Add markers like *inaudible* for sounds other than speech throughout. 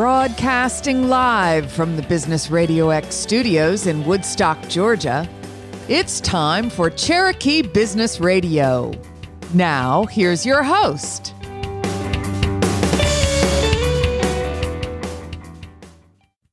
Broadcasting live from the Business Radio X studios in Woodstock, Georgia, it's time for Cherokee Business Radio. Now, here's your host.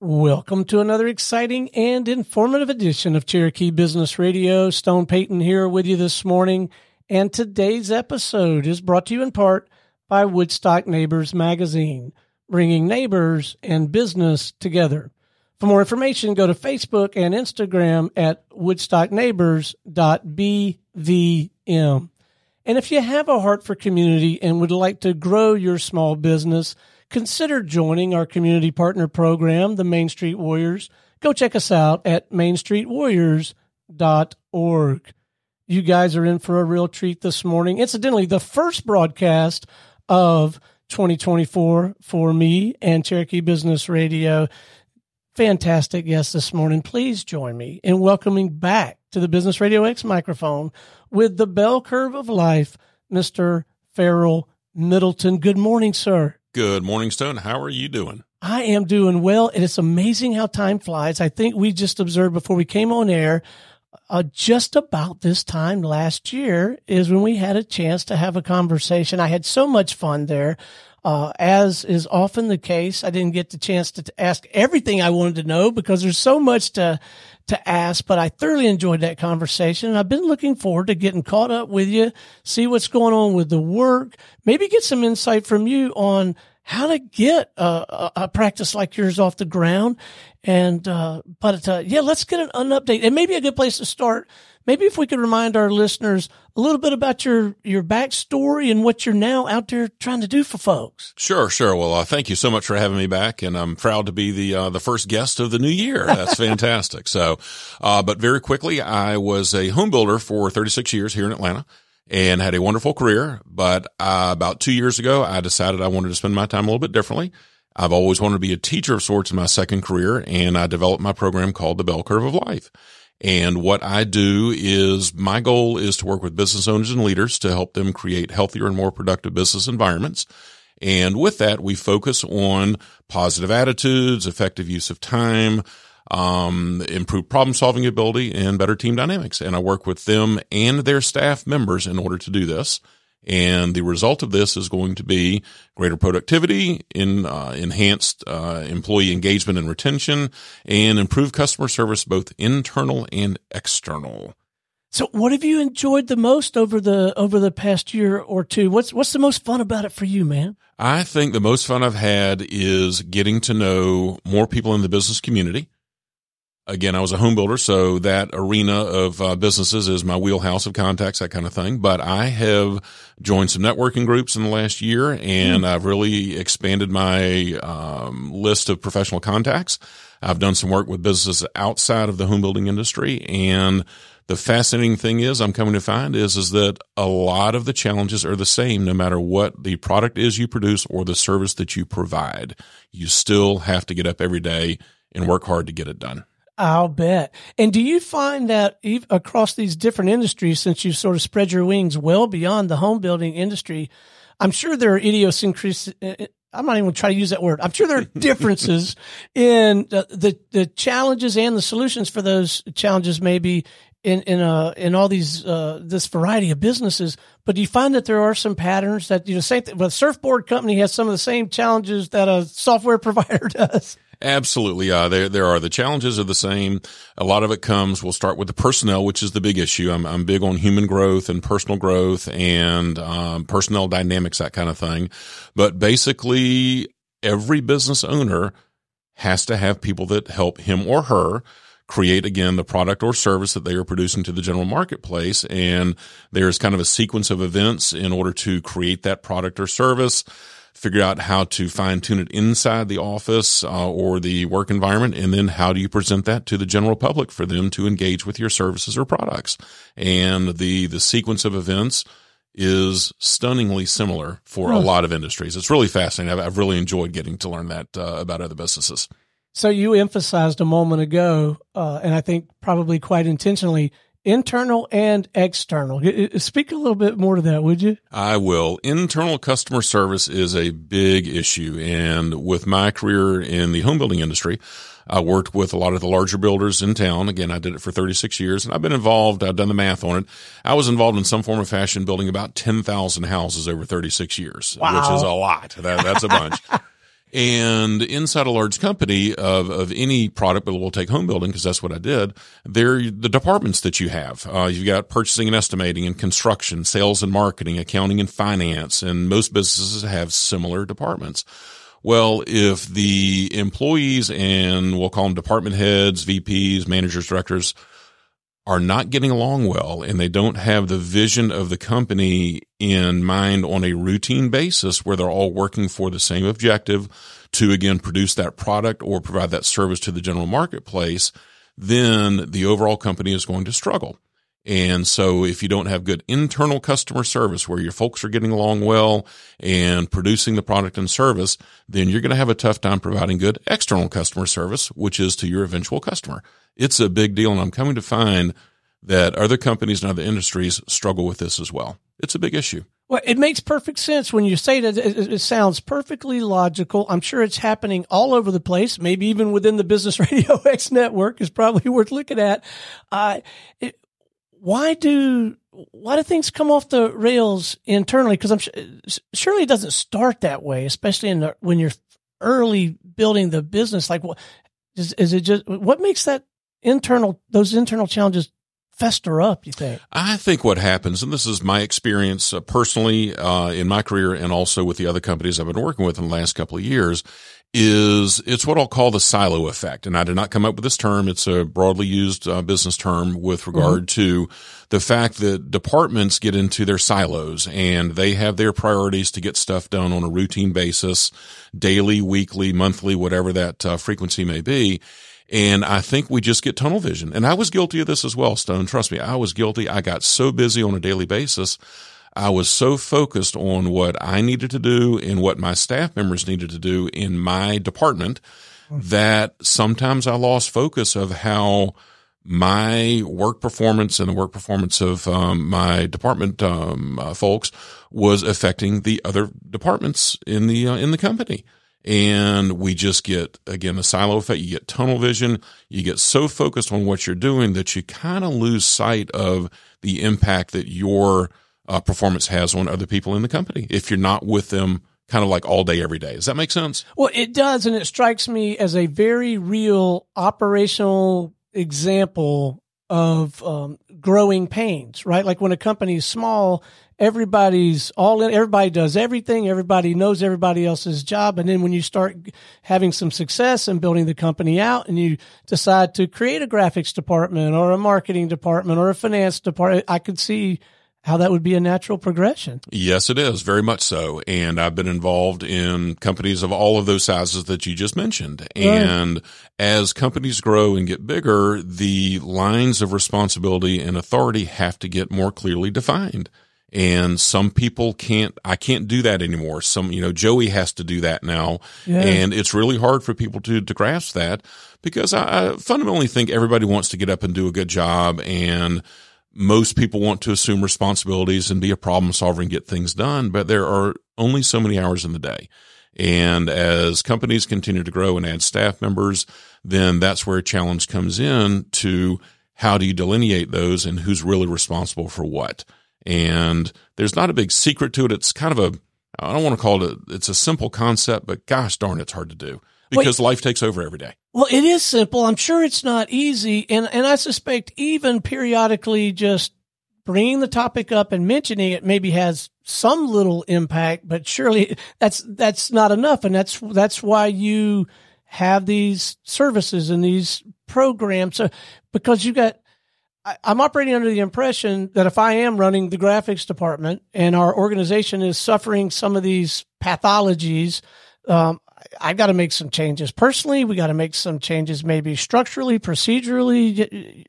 Welcome to another exciting and informative edition of Cherokee Business Radio. Stone Payton here with you this morning. And today's episode is brought to you in part by Woodstock Neighbors Magazine, bringing neighbors and business together. For more information, go to Facebook and Instagram at woodstockneighbors.bvm. And if you have a heart for community and would like to grow your small business, consider joining our community partner program, the Main Street Warriors. Go check us out at mainstreetwarriors.org. You guys are in for a real treat this morning. Incidentally, the first broadcast of 2024 for me and Cherokee Business Radio. Fantastic guest this morning. Please join me in welcoming back to the Business Radio X microphone with the bell curve of life, Mr. Farrell Middleton. Good morning, sir. Good morning, Stone. How are you doing? I am doing well. It is amazing how time flies. I think we just observed before we came on air, uh, just about this time last year is when we had a chance to have a conversation. I had so much fun there. Uh, as is often the case, I didn't get the chance to, to ask everything I wanted to know because there's so much to to ask, but I thoroughly enjoyed that conversation. And I've been looking forward to getting caught up with you, see what's going on with the work, maybe get some insight from you on how to get a, a practice like yours off the ground. And, uh, but, uh, yeah, let's get an, an update and maybe a good place to start. Maybe if we could remind our listeners a little bit about your, your backstory and what you're now out there trying to do for folks. Sure, sure. Well, uh, thank you so much for having me back, and I'm proud to be the uh, the first guest of the new year. That's *laughs* fantastic. So, uh, but very quickly, I was a home builder for 36 years here in Atlanta and had a wonderful career. But uh, about two years ago, I decided I wanted to spend my time a little bit differently. I've always wanted to be a teacher of sorts in my second career, and I developed my program called the Bell Curve of Life. And what I do is my goal is to work with business owners and leaders to help them create healthier and more productive business environments. And with that, we focus on positive attitudes, effective use of time, um, improved problem solving ability and better team dynamics. And I work with them and their staff members in order to do this. And the result of this is going to be greater productivity, in uh, enhanced uh, employee engagement and retention, and improved customer service, both internal and external. So, what have you enjoyed the most over the over the past year or two? What's what's the most fun about it for you, man? I think the most fun I've had is getting to know more people in the business community again, I was a home builder, so that arena of uh, businesses is my wheelhouse of contacts, that kind of thing. But I have joined some networking groups in the last year, and mm. I've really expanded my um, list of professional contacts. I've done some work with businesses outside of the home building industry, and the fascinating thing is I'm coming to find is is that a lot of the challenges are the same no matter what the product is you produce or the service that you provide. You still have to get up every day and work hard to get it done. I'll bet. And do you find that across these different industries, since you've sort of spread your wings well beyond the home building industry, I'm sure there are idiosyncrasies. Uh, uh, I'm not even going to try to use that word. I'm sure there are *laughs* differences in the, the, the challenges and the solutions for those challenges, maybe in in uh in all these uh this variety of businesses. But do you find that there are some patterns that you know same thing? Well, surfboard company has some of the same challenges that a software *laughs* provider does. Absolutely. Uh, there, there are the challenges are the same. A lot of it comes, we'll start with the personnel, which is the big issue. I'm, I'm big on human growth and personal growth and, um, personnel dynamics, that kind of thing. But basically every business owner has to have people that help him or her create again the product or service that they are producing to the general marketplace. And there's kind of a sequence of events in order to create that product or service figure out how to fine tune it inside the office uh, or the work environment, and then how do you present that to the general public for them to engage with your services or products? And the the sequence of events is stunningly similar for a lot of industries. It's really fascinating. I've, I've really enjoyed getting to learn that uh, about other businesses. So you emphasized a moment ago, uh, and I think probably quite intentionally, internal and external. Speak a little bit more to that, would you? I will. Internal customer service is a big issue. And with my career in the home building industry, I worked with a lot of the larger builders in town. Again, I did it for 36 years and I've been involved. I've done the math on it. I was involved in some form of fashion building about 10,000 houses over 36 years, wow. which is a lot. That, that's a bunch. *laughs* And inside a large company of, of any product, but we'll take home building because that's what I did. They're the departments that you have. Uh, you've got purchasing and estimating and construction, sales and marketing, accounting and finance. And most businesses have similar departments. Well, if the employees and we'll call them department heads, VPs, managers, directors are not getting along well and they don't have the vision of the company in mind on a routine basis where they're all working for the same objective to again produce that product or provide that service to the general marketplace, then the overall company is going to struggle. And so if you don't have good internal customer service where your folks are getting along well and producing the product and service, then you're going to have a tough time providing good external customer service, which is to your eventual customer. It's a big deal. And I'm coming to find that other companies and other industries struggle with this as well. It's a big issue. Well, it makes perfect sense when you say that. It, sounds perfectly logical. I'm sure it's happening all over the place. Maybe even within the Business *laughs* Radio X network is probably worth looking at. Uh, it, why do why do things come off the rails internally? Because I'm surely it doesn't start that way, especially in the, when you're early building the business. Like, what is, is it just what makes that internal those internal challenges fester up? You think? I think what happens, and this is my experience uh, personally uh, in my career, and also with the other companies I've been working with in the last couple of years, is it's what I'll call the silo effect. And I did not come up with this term. It's a broadly used uh, business term with regard mm-hmm. to the fact that departments get into their silos and they have their priorities to get stuff done on a routine basis, daily, weekly, monthly, whatever that uh, frequency may be. And I think we just get tunnel vision. And I was guilty of this as well, Stone. Trust me, I was guilty. I got so busy on a daily basis I was so focused on what I needed to do and what my staff members needed to do in my department that sometimes I lost focus of how my work performance and the work performance of um, my department um, uh, folks was affecting the other departments in the uh, in the company. And we just get again the silo effect. You get tunnel vision. You get so focused on what you're doing that you kind of lose sight of the impact that your uh, performance has on other people in the company if you're not with them kind of like all day, every day. Does that make sense? Well, it does. And it strikes me as a very real operational example of um, growing pains, right? Like when a company is small, everybody's all in, everybody does everything, everybody knows everybody else's job. And then when you start having some success and building the company out and you decide to create a graphics department or a marketing department or a finance department, I could see how that would be a natural progression. Yes, it is very much so. And I've been involved in companies of all of those sizes that you just mentioned. Right. And as companies grow and get bigger, the lines of responsibility and authority have to get more clearly defined. And some people can't, I can't do that anymore. Some, you know, Joey has to do that now. Yeah. And it's really hard for people to, to grasp that because I, I fundamentally think everybody wants to get up and do a good job and, most people want to assume responsibilities and be a problem solver and get things done, but there are only so many hours in the day. And as companies continue to grow and add staff members, then that's where a challenge comes in to how do you delineate those and who's really responsible for what? And there's not a big secret to it. It's kind of a, I don't want to call it, a, it's a simple concept, but gosh darn, it's hard to do because Wait, life takes over every day. Well, it is simple. I'm sure it's not easy. And, and I suspect even periodically just bringing the topic up and mentioning it maybe has some little impact, but surely that's, that's not enough. And that's, that's why you have these services and these programs. So, because you've got, I'm operating under the impression that if I am running the graphics department and our organization is suffering some of these pathologies, um, I've got to make some changes personally. We got to make some changes, maybe structurally, procedurally.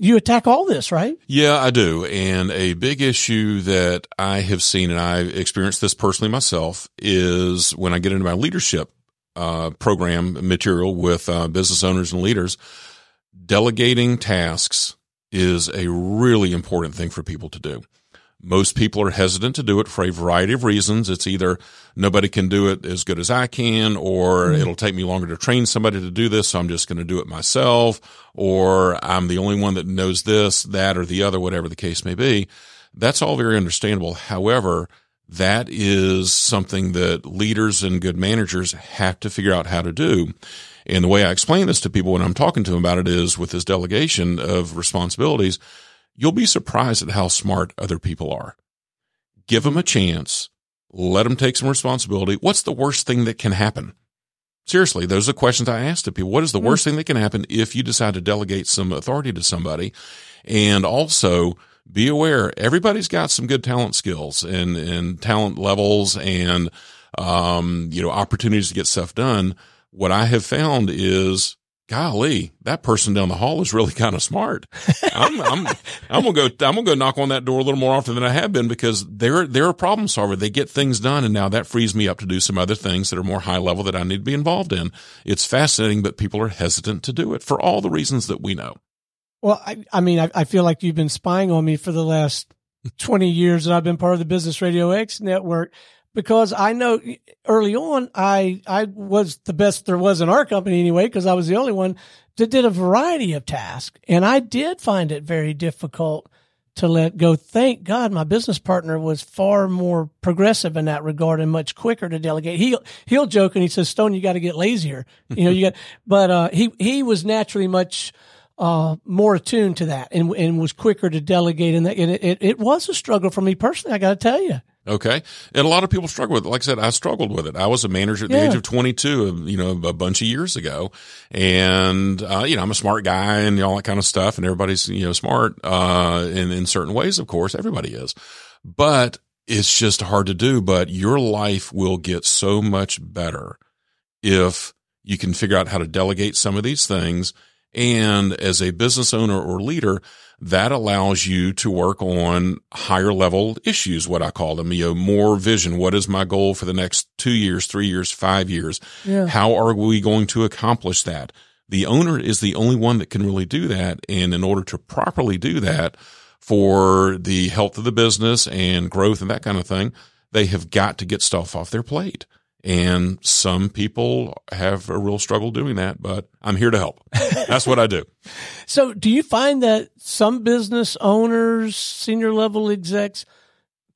You attack all this, right? Yeah, I do. And a big issue that I have seen, and I've experienced this personally myself, is when I get into my leadership uh, program material with uh, business owners and leaders, delegating tasks is a really important thing for people to do. Most people are hesitant to do it for a variety of reasons. It's either nobody can do it as good as I can, or mm. it'll take me longer to train somebody to do this. So I'm just going to do it myself, or I'm the only one that knows this, that, or the other, whatever the case may be. That's all very understandable. However, that is something that leaders and good managers have to figure out how to do. And the way I explain this to people when I'm talking to them about it is with this delegation of responsibilities, you'll be surprised at how smart other people are. Give them a chance. Let them take some responsibility. What's the worst thing that can happen? Seriously, those are questions I ask to people. What is the worst thing that can happen if you decide to delegate some authority to somebody? And also be aware everybody's got some good talent skills and, and talent levels and, um, you know, opportunities to get stuff done. What I have found is golly, that person down the hall is really *laughs* kind of smart. I'm, I'm, I'm gonna go, I'm gonna go knock on that door a little more often than I have been because they're, they're a problem solver. They get things done. And now that frees me up to do some other things that are more high level that I need to be involved in. It's fascinating, but people are hesitant to do it for all the reasons that we know. Well, I, I mean, I, I feel like you've been spying on me for the last 20 years that I've been part of the Business Radio X network because I know early on I I was the best there was in our company anyway because I was the only one that did a variety of tasks and I did find it very difficult to let go. Thank God my business partner was far more progressive in that regard and much quicker to delegate. He he'll joke and he says, "Stone, you got to get lazier." You know, you got. *laughs* But uh, he he was naturally much uh, more attuned to that and and was quicker to delegate. And, that, and it, it, it was a struggle for me personally. I got to tell you. Okay. And a lot of people struggle with it. Like I said, I struggled with it. I was a manager at the yeah. age of 22, you know, a bunch of years ago. And, uh, you know, I'm a smart guy and all that kind of stuff. And everybody's, you know, smart, uh, in, in certain ways, of course, everybody is. But it's just hard to do. But your life will get so much better if you can figure out how to delegate some of these things. And as a business owner or leader, that allows you to work on higher level issues, what I call them, you know, more vision. What is my goal for the next two years, three years, five years? Yeah. How are we going to accomplish that? The owner is the only one that can really do that. And in order to properly do that for the health of the business and growth and that kind of thing, they have got to get stuff off their plate. And some people have a real struggle doing that, but I'm here to help. That's what I do. *laughs* so, do you find that some business owners, senior level execs,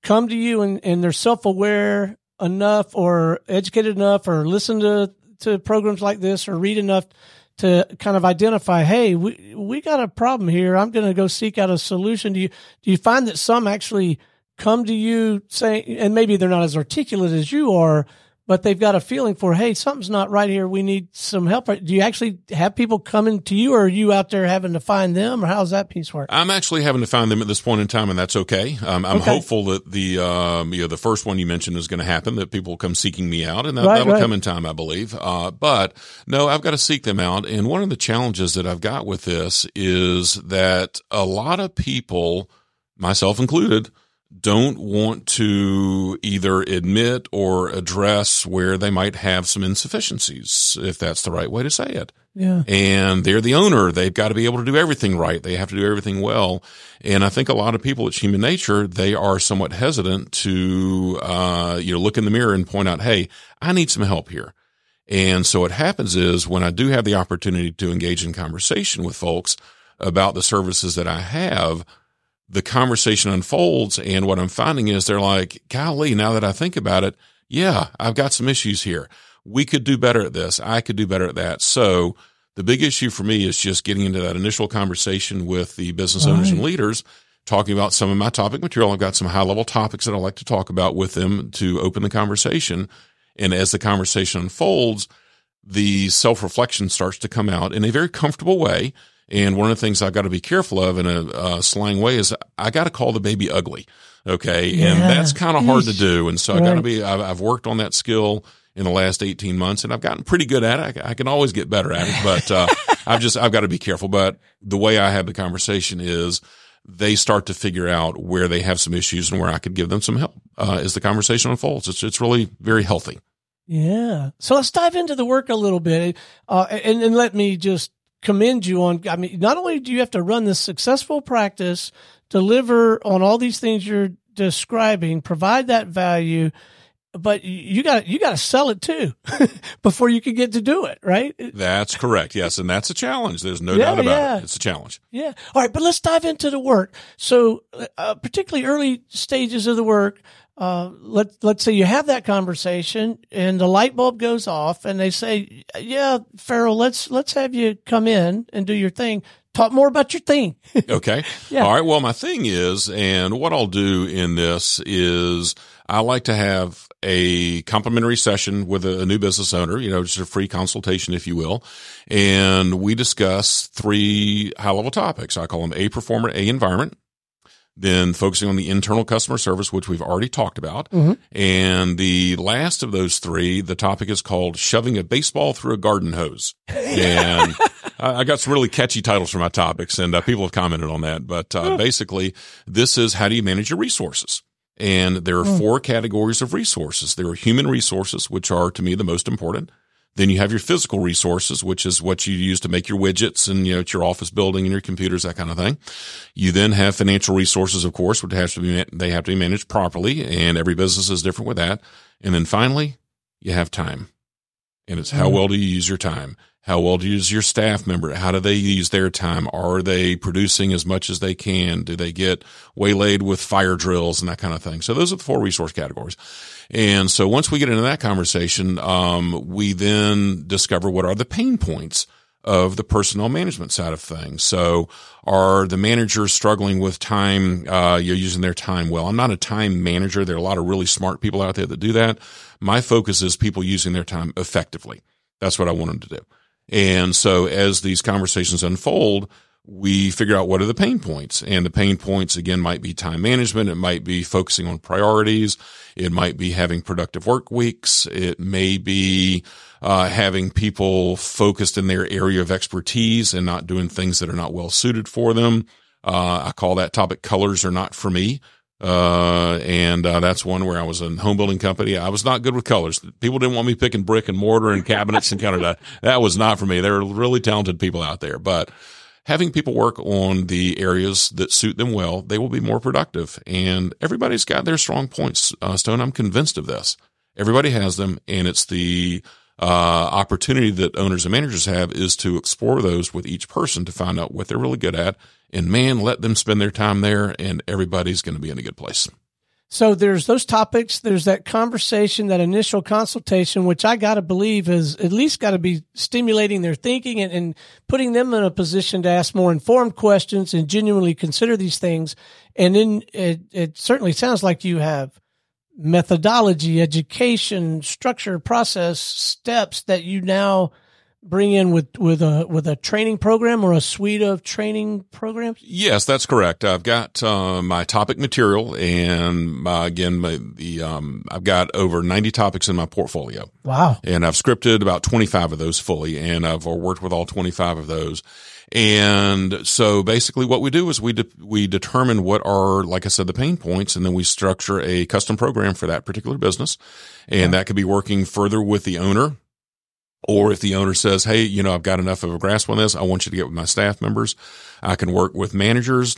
come to you and, and they're self aware enough or educated enough or listen to, to programs like this or read enough to kind of identify, hey, we, we got a problem here. I'm going to go seek out a solution. Do you, do you find that some actually come to you saying, and maybe they're not as articulate as you are, but they've got a feeling for, hey, something's not right here. We need some help. Do you actually have people coming to you or are you out there having to find them or how's that piece work? I'm actually having to find them at this point in time and that's okay. Um, I'm okay. hopeful that the, um, you know, the first one you mentioned is going to happen, that people come seeking me out and that, will right. come in time, I believe. Uh, but no, I've got to seek them out. And one of the challenges that I've got with this is that a lot of people, myself included, don't want to either admit or address where they might have some insufficiencies, if that's the right way to say it. Yeah. And they're the owner. They've got to be able to do everything right. They have to do everything well. And I think a lot of people, it's human nature, they are somewhat hesitant to, uh, you know, look in the mirror and point out, Hey, I need some help here. And so what happens is when I do have the opportunity to engage in conversation with folks about the services that I have, the conversation unfolds. And what I'm finding is they're like, golly, now that I think about it, yeah, I've got some issues here. We could do better at this. I could do better at that. So the big issue for me is just getting into that initial conversation with the business right. owners and leaders, talking about some of my topic material. I've got some high level topics that I like to talk about with them to open the conversation. And as the conversation unfolds, the self reflection starts to come out in a very comfortable way and one of the things I've got to be careful of in a uh, slang way is I got to call the baby ugly. Okay. Yeah. And that's kind of hard to do. And so right. I got to be, I've, I've, worked on that skill in the last 18 months and I've gotten pretty good at it. I, I can always get better at it, but, uh, *laughs* I've just, I've got to be careful. But the way I have the conversation is they start to figure out where they have some issues and where I could give them some help, uh, as the conversation unfolds. It's, it's really very healthy. Yeah. So let's dive into the work a little bit. Uh, and, and let me just commend you on. I mean, not only do you have to run this successful practice, deliver on all these things you're describing, provide that value, but you got you got to sell it too *laughs* before you can get to do it, right? That's correct. Yes, and that's a challenge. There's no yeah, doubt about yeah. it. It's a challenge. Yeah. All right, but let's dive into the work. So, uh, particularly early stages of the work, uh, let let's say you have that conversation and the light bulb goes off, and they say, "Yeah, Farrell, let's let's have you come in and do your thing." Talk more about your thing. *laughs* okay. Yeah. All right. Well, my thing is, and what I'll do in this is I like to have a complimentary session with a, new business owner, you know, just a free consultation, if you will. And we discuss three high level topics. I call them A performer, A environment, then focusing on the internal customer service, which we've already talked about. Mm-hmm. And the last of those three, the topic is called shoving a baseball through a garden hose. And *laughs* I got some really catchy titles for my topics and uh, people have commented on that. But uh, basically, this is how do you manage your resources? And there are hmm. four categories of resources. There are human resources, which are to me the most important. Then you have your physical resources, which is what you use to make your widgets and, you know, it's your office building and your computers, that kind of thing. You then have financial resources, of course, which has to be, they have to be managed properly and every business is different with that. And then finally, you have time and it's how hmm. well do you use your time? How well do you use your staff member? How do they use their time? Are they producing as much as they can? Do they get waylaid with fire drills and that kind of thing? So those are the four resource categories. And so once we get into that conversation, um, we then discover what are the pain points of the personnel management side of things. So are the managers struggling with time? Uh, you're using their time well. I'm not a time manager. There are a lot of really smart people out there that do that. My focus is people using their time effectively. That's what I want them to do. And so as these conversations unfold, we figure out what are the pain points. And the pain points, again, might be time management. It might be focusing on priorities. It might be having productive work weeks. It may be uh, having people focused in their area of expertise and not doing things that are not well suited for them. Uh, I call that topic colors are not for me. Uh, and, uh, that's one where I was a home building company. I was not good with colors. People didn't want me picking brick and mortar and cabinets and that. That was not for me. There are really talented people out there, but having people work on the areas that suit them well, they will be more productive. And everybody's got their strong points. Uh, Stone, I'm convinced of this. Everybody has them and it's the, uh, opportunity that owners and managers have is to explore those with each person to find out what they're really good at and man, let them spend their time there and everybody's going to be in a good place. So there's those topics. There's that conversation, that initial consultation, which I got to believe is at least got to be stimulating their thinking and, and, putting them in a position to ask more informed questions and genuinely consider these things. And then it, it certainly sounds like you have methodology, education, structure, process, steps that you now bring in with with a with a training program or a suite of training programs? Yes, that's correct. I've got uh, my topic material, and my, again, my, the um, I've got over ninety topics in my portfolio. Wow! And I've scripted about twenty five of those fully, and I've worked with all twenty five of those. And so basically what we do is we, de- we determine what are, like I said, the pain points, and then we structure a custom program for that particular business. And yeah. that could be working further with the owner or if the owner says, Hey, you know, I've got enough of a grasp on this. I want you to get with my staff members. I can work with managers.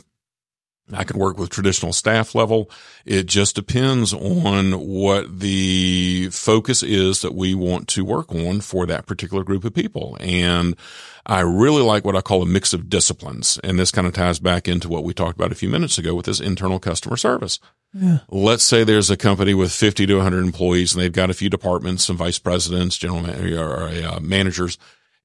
I can work with traditional staff level. It just depends on what the focus is that we want to work on for that particular group of people. And I really like what I call a mix of disciplines. And this kind of ties back into what we talked about a few minutes ago with this internal customer service. Yeah. Let's say there's a company with 50 to 100 employees and they've got a few departments, some vice presidents, general man- or, uh, managers.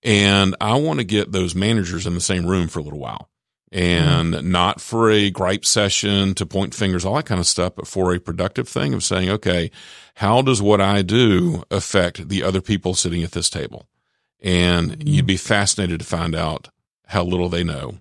And I want to get those managers in the same room for a little while and mm. not for a gripe session to point fingers, all that kind of stuff, but for a productive thing of saying, okay, how does what I do affect the other people sitting at this table? And mm. you'd be fascinated to find out how little they know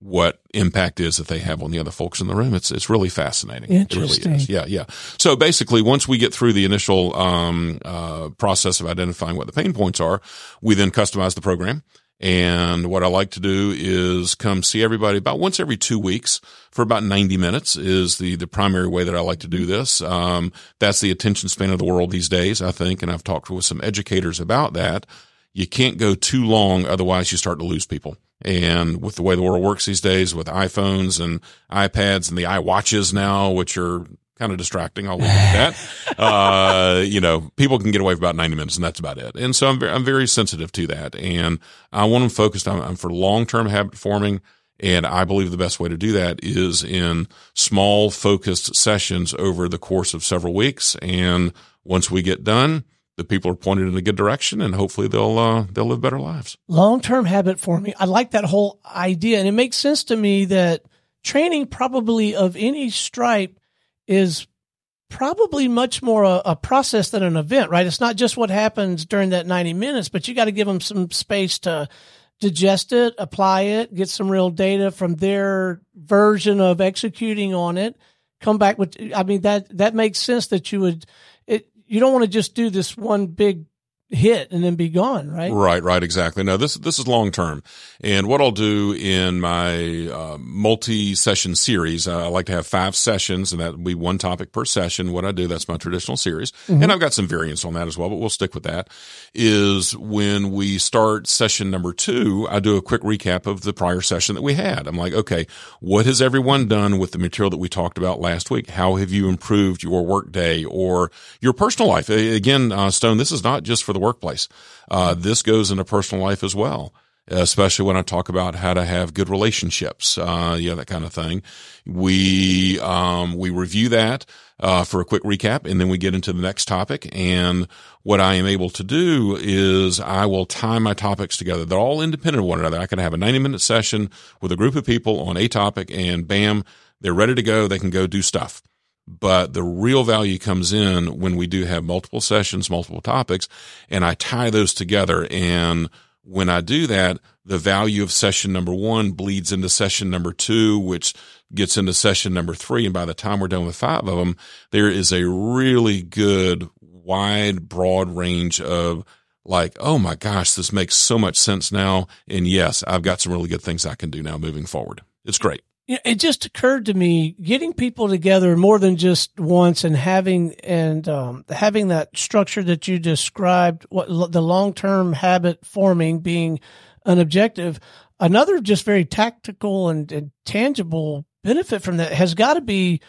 what impact is that they have on the other folks in the room. It's it's really fascinating. Interesting. It really is. Yeah, yeah. So basically, once we get through the initial um, uh, process of identifying what the pain points are, we then customize the program. And what I like to do is come see everybody about once every two weeks for about 90 minutes is the, the primary way that I like to do this. Um, that's the attention span of the world these days, I think. And I've talked with some educators about that you can't go too long. Otherwise you start to lose people. And with the way the world works these days with iPhones and iPads and the iWatches now, which are kind of distracting. I'll leave it at that. *laughs* uh, you know, people can get away for about 90 minutes and that's about it. And so I'm very, I'm very sensitive to that. And I want them focused on, on for long-term habit forming. And I believe the best way to do that is in small focused sessions over the course of several weeks. And once we get done, the people are pointed in a good direction and hopefully they'll uh, they'll live better lives. Long-term habit forming. I like that whole idea and it makes sense to me that training probably of any stripe is probably much more a, a, process than an event, right? It's not just what happens during that 90 minutes, but you got to give them some space to digest it, apply it, get some real data from their version of executing on it, come back with, I mean, that, that makes sense that you would, you don't want to just do this one big hit and then be gone, right? Right, right, exactly. Now this this is long term, and what I'll do in my uh, multi session series, uh, I like to have five sessions, and that will be one topic per session. What I do, that's my traditional series, mm-hmm. and I've got some variants on that as well, but we'll stick with that. Is when we start session number two, I do a quick recap of the prior session that we had. I'm like, okay, what has everyone done with the material that we talked about last week? How have you improved your work day or your personal life? Again, uh, Stone, this is not just for the workplace. Uh, this goes into personal life as well, especially when I talk about how to have good relationships, uh, yeah, that kind of thing. We, um, we review that, uh, for a quick recap and then we get into the next topic. And what I am able to do is I will tie my topics together. They're all independent of one another. I can have a 90 minute session with a group of people on a topic and bam, they're ready to go. They can go do stuff. But the real value comes in when we do have multiple sessions, multiple topics, and I tie those together. And when I do that, the value of session number one bleeds into session number two, which gets into session number three. And by the time we're done with five of them, there is a really good, wide, broad range of like, oh my gosh, this makes so much sense now. And yes, I've got some really good things I can do now moving forward. It's great it just occurred to me getting people together more than just once and having and um, having that structure that you described what the long-term habit forming being an objective another just very tactical and, and tangible benefit from that has got to be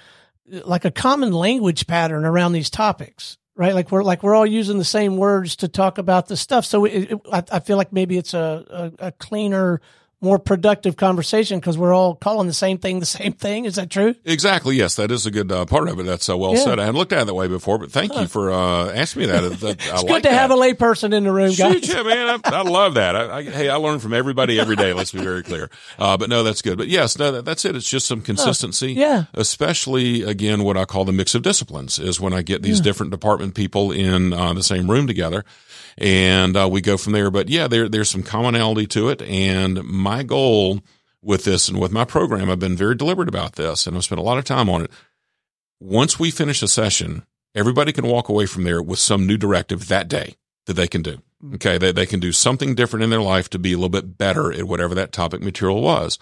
like a common language pattern around these topics right? Like we're like we're all using the same words to talk about the stuff. So it, it, I, I, feel like maybe it's a, a, a cleaner more productive conversation because we're all calling the same thing the same thing. Is that true? Exactly. Yes, that is a good uh, part of it. That's uh, well yeah. said. I hadn't looked at it that way before, but thank you for uh, asking me that. it's good to that. have a layperson in the room, guys. yeah, man, I, I love that. I, I, hey, I learn from everybody every day. Let's be very clear. Uh, but no, that's good. But yes, no, that, that's it. It's just some consistency. yeah. Especially again, what I call the mix of disciplines is when I get these yeah. different department people in uh, the same room together and uh, we go from there. But yeah, there there's some commonality to it, and my goal with this and with my program, I've been very deliberate about this, and I've spent a lot of time on it. Once we finish a session, everybody can walk away from there with some new directive that day that they can do. Okay, they they can do something different in their life to be a little bit better at whatever that topic material was.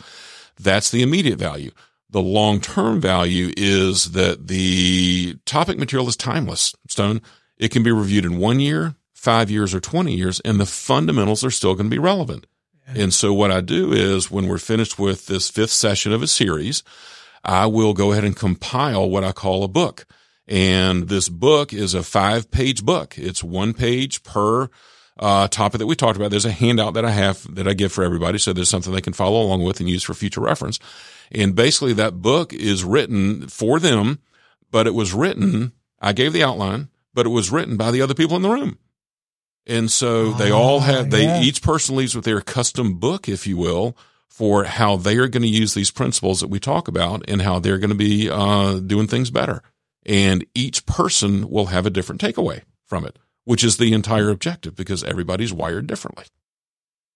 That's the immediate value. The long term value is that the topic material is timeless. Stone. It can be reviewed in one year, five years or 20 years and the fundamentals are still going to be relevant. Yeah. And so what I do is when we're finished with this fifth session of a series, I will go ahead and compile what I call a book. And this book is a five page book. It's one page per uh, topic that we talked about. There's a handout that I have that I give for everybody. So there's something they can follow along with and use for future reference. And basically that book is written for them, but it was written, I gave the outline, but it was written by the other people in the room. And so they all ah, have, they, yeah. each person leaves with their custom book, if you will, for how they are going to use these principles that we talk about and how they're going to be uh, doing things better. And each person will have a different takeaway from it, which is the entire objective because everybody's wired differently.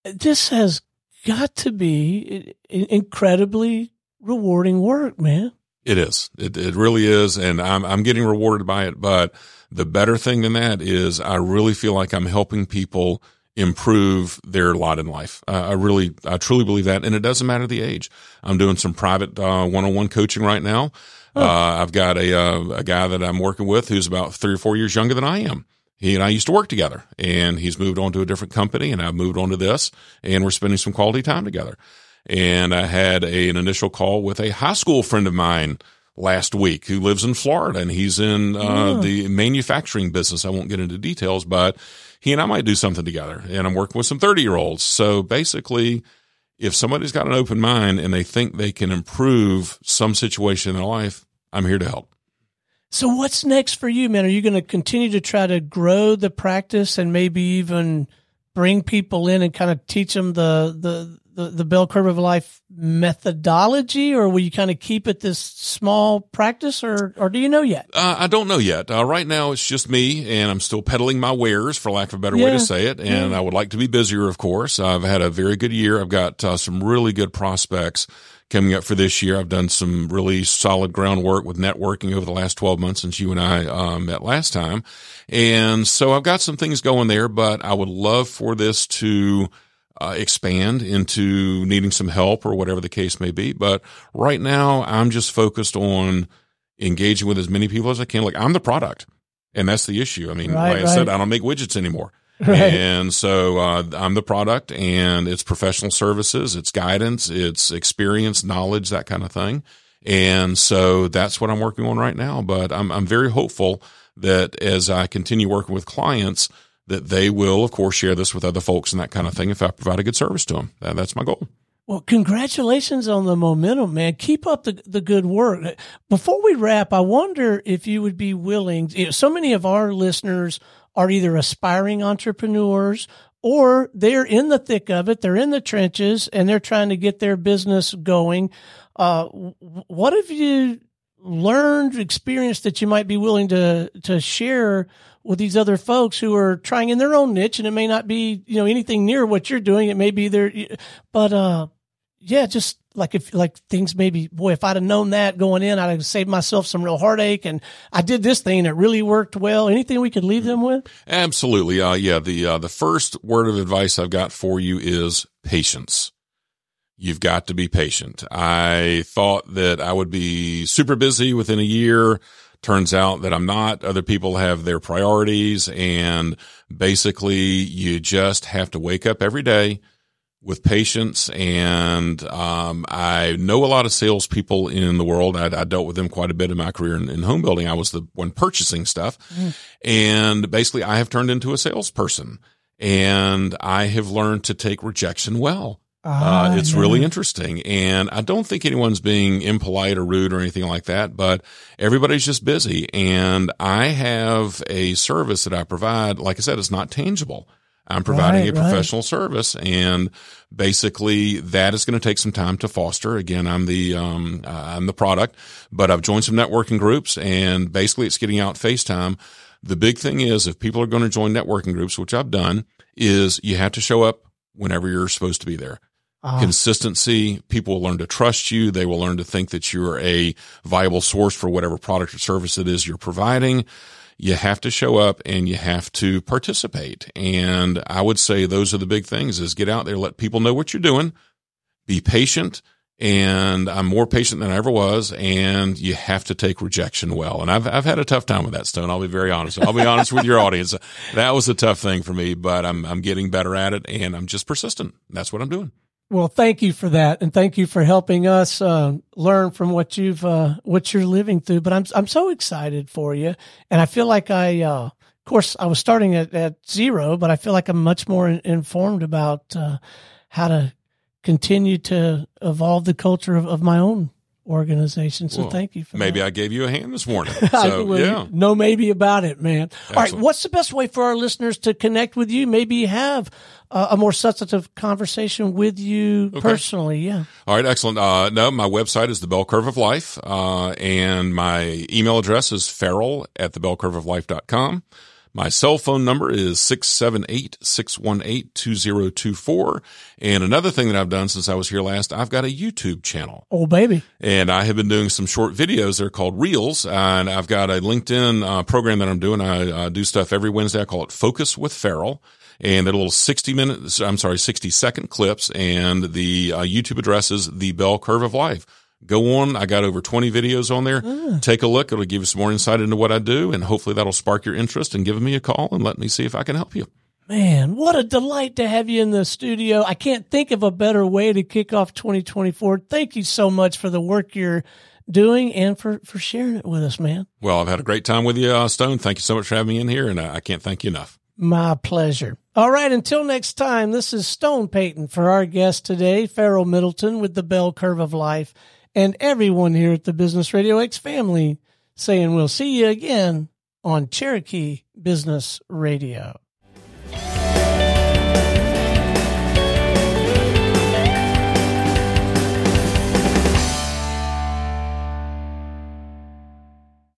This has got to be incredibly rewarding work, man. It is. It, it really is. And I'm, I'm getting rewarded by it, but the better thing than that is I really feel like I'm helping people improve their lot in life. Uh, I really, I truly believe that. And it doesn't matter the age. I'm doing some private, uh, one-on-one coaching right now. Oh. Uh, I've got a, uh, a guy that I'm working with who's about three or four years younger than I am. He and I used to work together and he's moved on to a different company and I've moved on to this and we're spending some quality time together. And I had a, an initial call with a high school friend of mine last week who lives in Florida and he's in uh, the manufacturing business. I won't get into details, but he and I might do something together. And I'm working with some 30 year olds. So basically, if somebody's got an open mind and they think they can improve some situation in their life, I'm here to help. So what's next for you, man? Are you going to continue to try to grow the practice and maybe even bring people in and kind of teach them the the the, the bell curve of life methodology, or will you kind of keep it this small practice, or or do you know yet? Uh, I don't know yet. Uh, right now, it's just me, and I'm still peddling my wares, for lack of a better Yeah. way to say it. And Yeah. I would like to be busier, of course. I've had a very good year. I've got uh, some really good prospects coming up for this year. I've done some really solid groundwork with networking over the last 12 months since you and I um, met last time. And so I've got some things going there, but I would love for this to uh, expand into needing some help or whatever the case may be. But right now, I'm just focused on engaging with as many people as I can. Like I'm the product, and that's the issue. I mean, Right, like I said. I don't make widgets anymore. *laughs* Right. And so uh, I'm the product, and it's professional services, it's guidance, it's experience, knowledge, that kind of thing. And so that's what I'm working on right now. But I'm I'm very hopeful that as I continue working with clients, that they will, of course, share this with other folks and that kind of thing. If I provide a good service to them, that, that's my goal. Well, congratulations on the momentum, man. Keep up the, the good work. Before we wrap, I wonder if you would be willing. You know, so many of our listeners are either aspiring entrepreneurs or they're in the thick of it. They're in the trenches and they're trying to get their business going. Uh, what have you learned, experienced that you might be willing to, to share with these other folks who are trying in their own niche and it may not be, you know, anything near what you're doing. It may be their, but, uh, yeah, just like if like things maybe boy, if I'd have known that going in, I'd have saved myself some real heartache. And I did this thing and it really worked well. Anything we could leave them with? Absolutely. Uh, yeah. The, uh, the first word of advice I've got for you is patience. You've got to be patient. I thought that I would be super busy within a year. Turns out that I'm not. Other people have their priorities and basically you just have to wake up every day with patience. And, um, I know a lot of salespeople in the world. I, I dealt with them quite a bit in my career in, in home building. I was the one purchasing stuff. And basically I have turned into a salesperson and I have learned to take rejection well. Ah, Uh, it's really interesting. And I don't think anyone's being impolite or rude or anything like that, but everybody's just busy. And I have a service that I provide. Like I said, it's not tangible. I'm providing Right, a right. professional service and basically that is going to take some time to foster. Again, I'm the, um, uh, I'm the product, but I've joined some networking groups and basically it's getting out FaceTime. The big thing is if people are going to join networking groups, which I've done, is you have to show up whenever you're supposed to be there. Ah. Consistency, people will learn to trust you. They will learn to think that you're a viable source for whatever product or service it is you're providing. You have to show up and you have to participate. And I would say those are the big things is get out there, let people know what you're doing, be patient. And I'm more patient than I ever was. And you have to take rejection well. And I've, I've had a tough time with that stone. I'll be very honest. I'll be honest with your audience. That was a tough thing for me, but I'm, I'm getting better at it and I'm just persistent. That's what I'm doing. Well, thank you for that, and thank you for helping us uh, learn from what you've uh, what you're living through. But I'm I'm so excited for you, and I feel like I, uh, of course, I was starting at, at zero, but I feel like I'm much more in, informed about uh, how to continue to evolve the culture of, of my own organization. So Well, thank you for Maybe that. I gave you a hand this morning. *laughs* So will- yeah. No, maybe about it, man. All right. What's the best way for our listeners to connect with you? Maybe have uh, a more substantive conversation with you personally. Yeah. All right, excellent. Uh, no, my website is the Bell Curve of Life, uh, and my email address is farrell at the bellcurveoflife.com. My cell phone number is 678-618-2024. And another thing that I've done since I was here last, I've got a YouTube channel. Oh, baby. And I have been doing some short videos. They're called Reels. And I've got a LinkedIn uh, program that I'm doing. I uh, do stuff every Wednesday. I call it Focus with Farrell. And they're little 60 minutes, I'm sorry, 60 second clips. And the uh, YouTube address is The Bell Curve of Life. Go on. I got over 20 videos on there. Ah. Take a look. It'll give you some more insight into what I do, and hopefully that'll spark your interest in giving me a call and let me see if I can help you. Man, what a delight to have you in the studio. I can't think of a better way to kick off 2024. Thank you so much for the work you're doing and for, for sharing it with us, man. Well, I've had a great time with you, uh, Stone. Thank you so much for having me in here, and uh, I can't thank you enough. My pleasure. All right, until next time, this is Stone Payton for our guest today, Farrell Middleton with the Bell Curve of Life, and everyone here at the Business Radio X family saying we'll see you again on Cherokee Business Radio.